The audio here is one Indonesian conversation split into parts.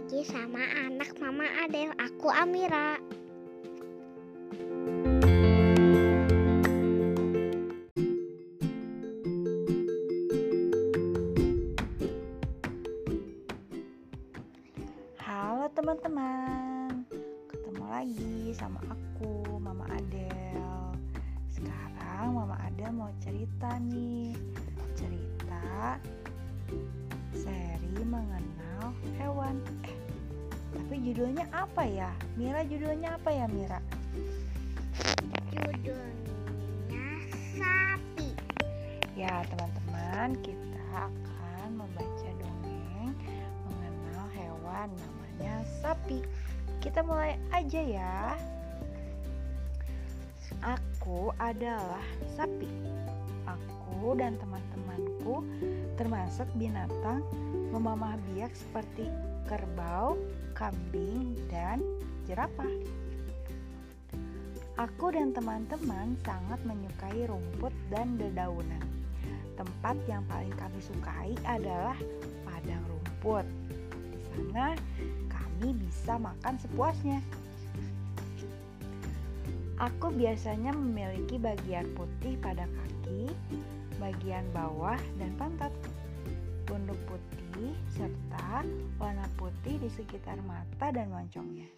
lagi sama anak Mama Adel. Aku Amira. Halo teman-teman, ketemu lagi sama aku, Mama Adel. Sekarang Mama Adel mau cerita nih, cerita seri mengenal hewan. Eh, tapi judulnya apa ya? Mira judulnya apa ya Mira? Judulnya Sapi. Ya teman-teman, kita akan membaca dongeng mengenal hewan namanya sapi. Kita mulai aja ya. Aku adalah sapi. Aku dan teman-temanku termasuk binatang memamah biak seperti kerbau, kambing, dan jerapah. Aku dan teman-teman sangat menyukai rumput dan dedaunan. Tempat yang paling kami sukai adalah padang rumput. Di sana kami bisa makan sepuasnya. Aku biasanya memiliki bagian putih pada kaki, bagian bawah, dan pantat. Punduk putih serta warna putih di sekitar mata dan moncongnya.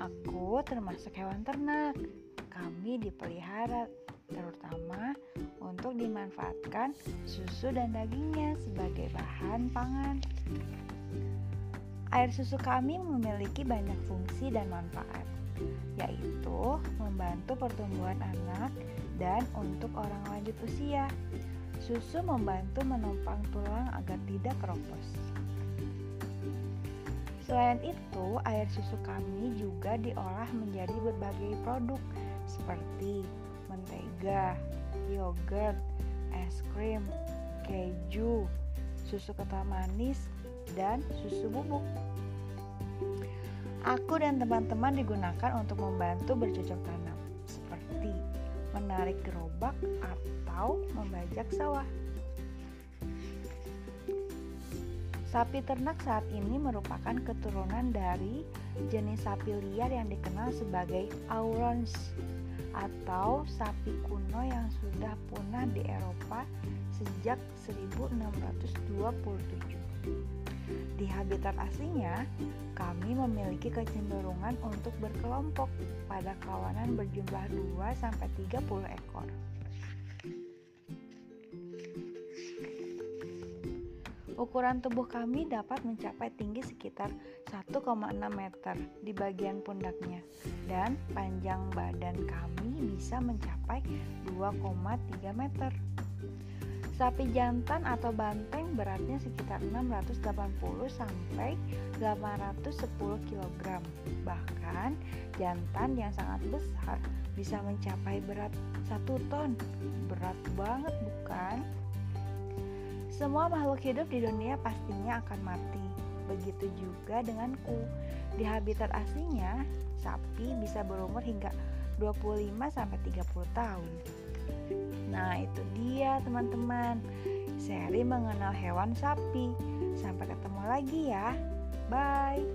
Aku termasuk hewan ternak. Kami dipelihara terutama untuk dimanfaatkan susu dan dagingnya sebagai bahan pangan. Air susu kami memiliki banyak fungsi dan manfaat, yaitu membantu pertumbuhan anak dan untuk orang lanjut usia. Susu membantu menopang tulang agar tidak keropos. Selain itu, air susu kami juga diolah menjadi berbagai produk seperti mentega, yogurt, es krim, keju, susu kental manis, dan susu bubuk. Aku dan teman-teman digunakan untuk membantu bercocok tanam, seperti menarik gerobak atau membajak sawah. Sapi ternak saat ini merupakan keturunan dari jenis sapi liar yang dikenal sebagai Aurons atau sapi kuno yang sudah punah di Eropa sejak 1627. Habitat aslinya, kami memiliki kecenderungan untuk berkelompok pada kawanan berjumlah 2 sampai 30 ekor. Ukuran tubuh kami dapat mencapai tinggi sekitar 1,6 meter di bagian pundaknya dan panjang badan kami bisa mencapai 2,3 meter. Sapi jantan atau banteng beratnya sekitar 680 sampai 810 kg. Bahkan jantan yang sangat besar bisa mencapai berat 1 ton. Berat banget bukan? Semua makhluk hidup di dunia pastinya akan mati. Begitu juga denganku. Di habitat aslinya, sapi bisa berumur hingga 25 sampai 30 tahun. Nah, itu dia teman-teman. Seri mengenal hewan sapi. Sampai ketemu lagi ya. Bye.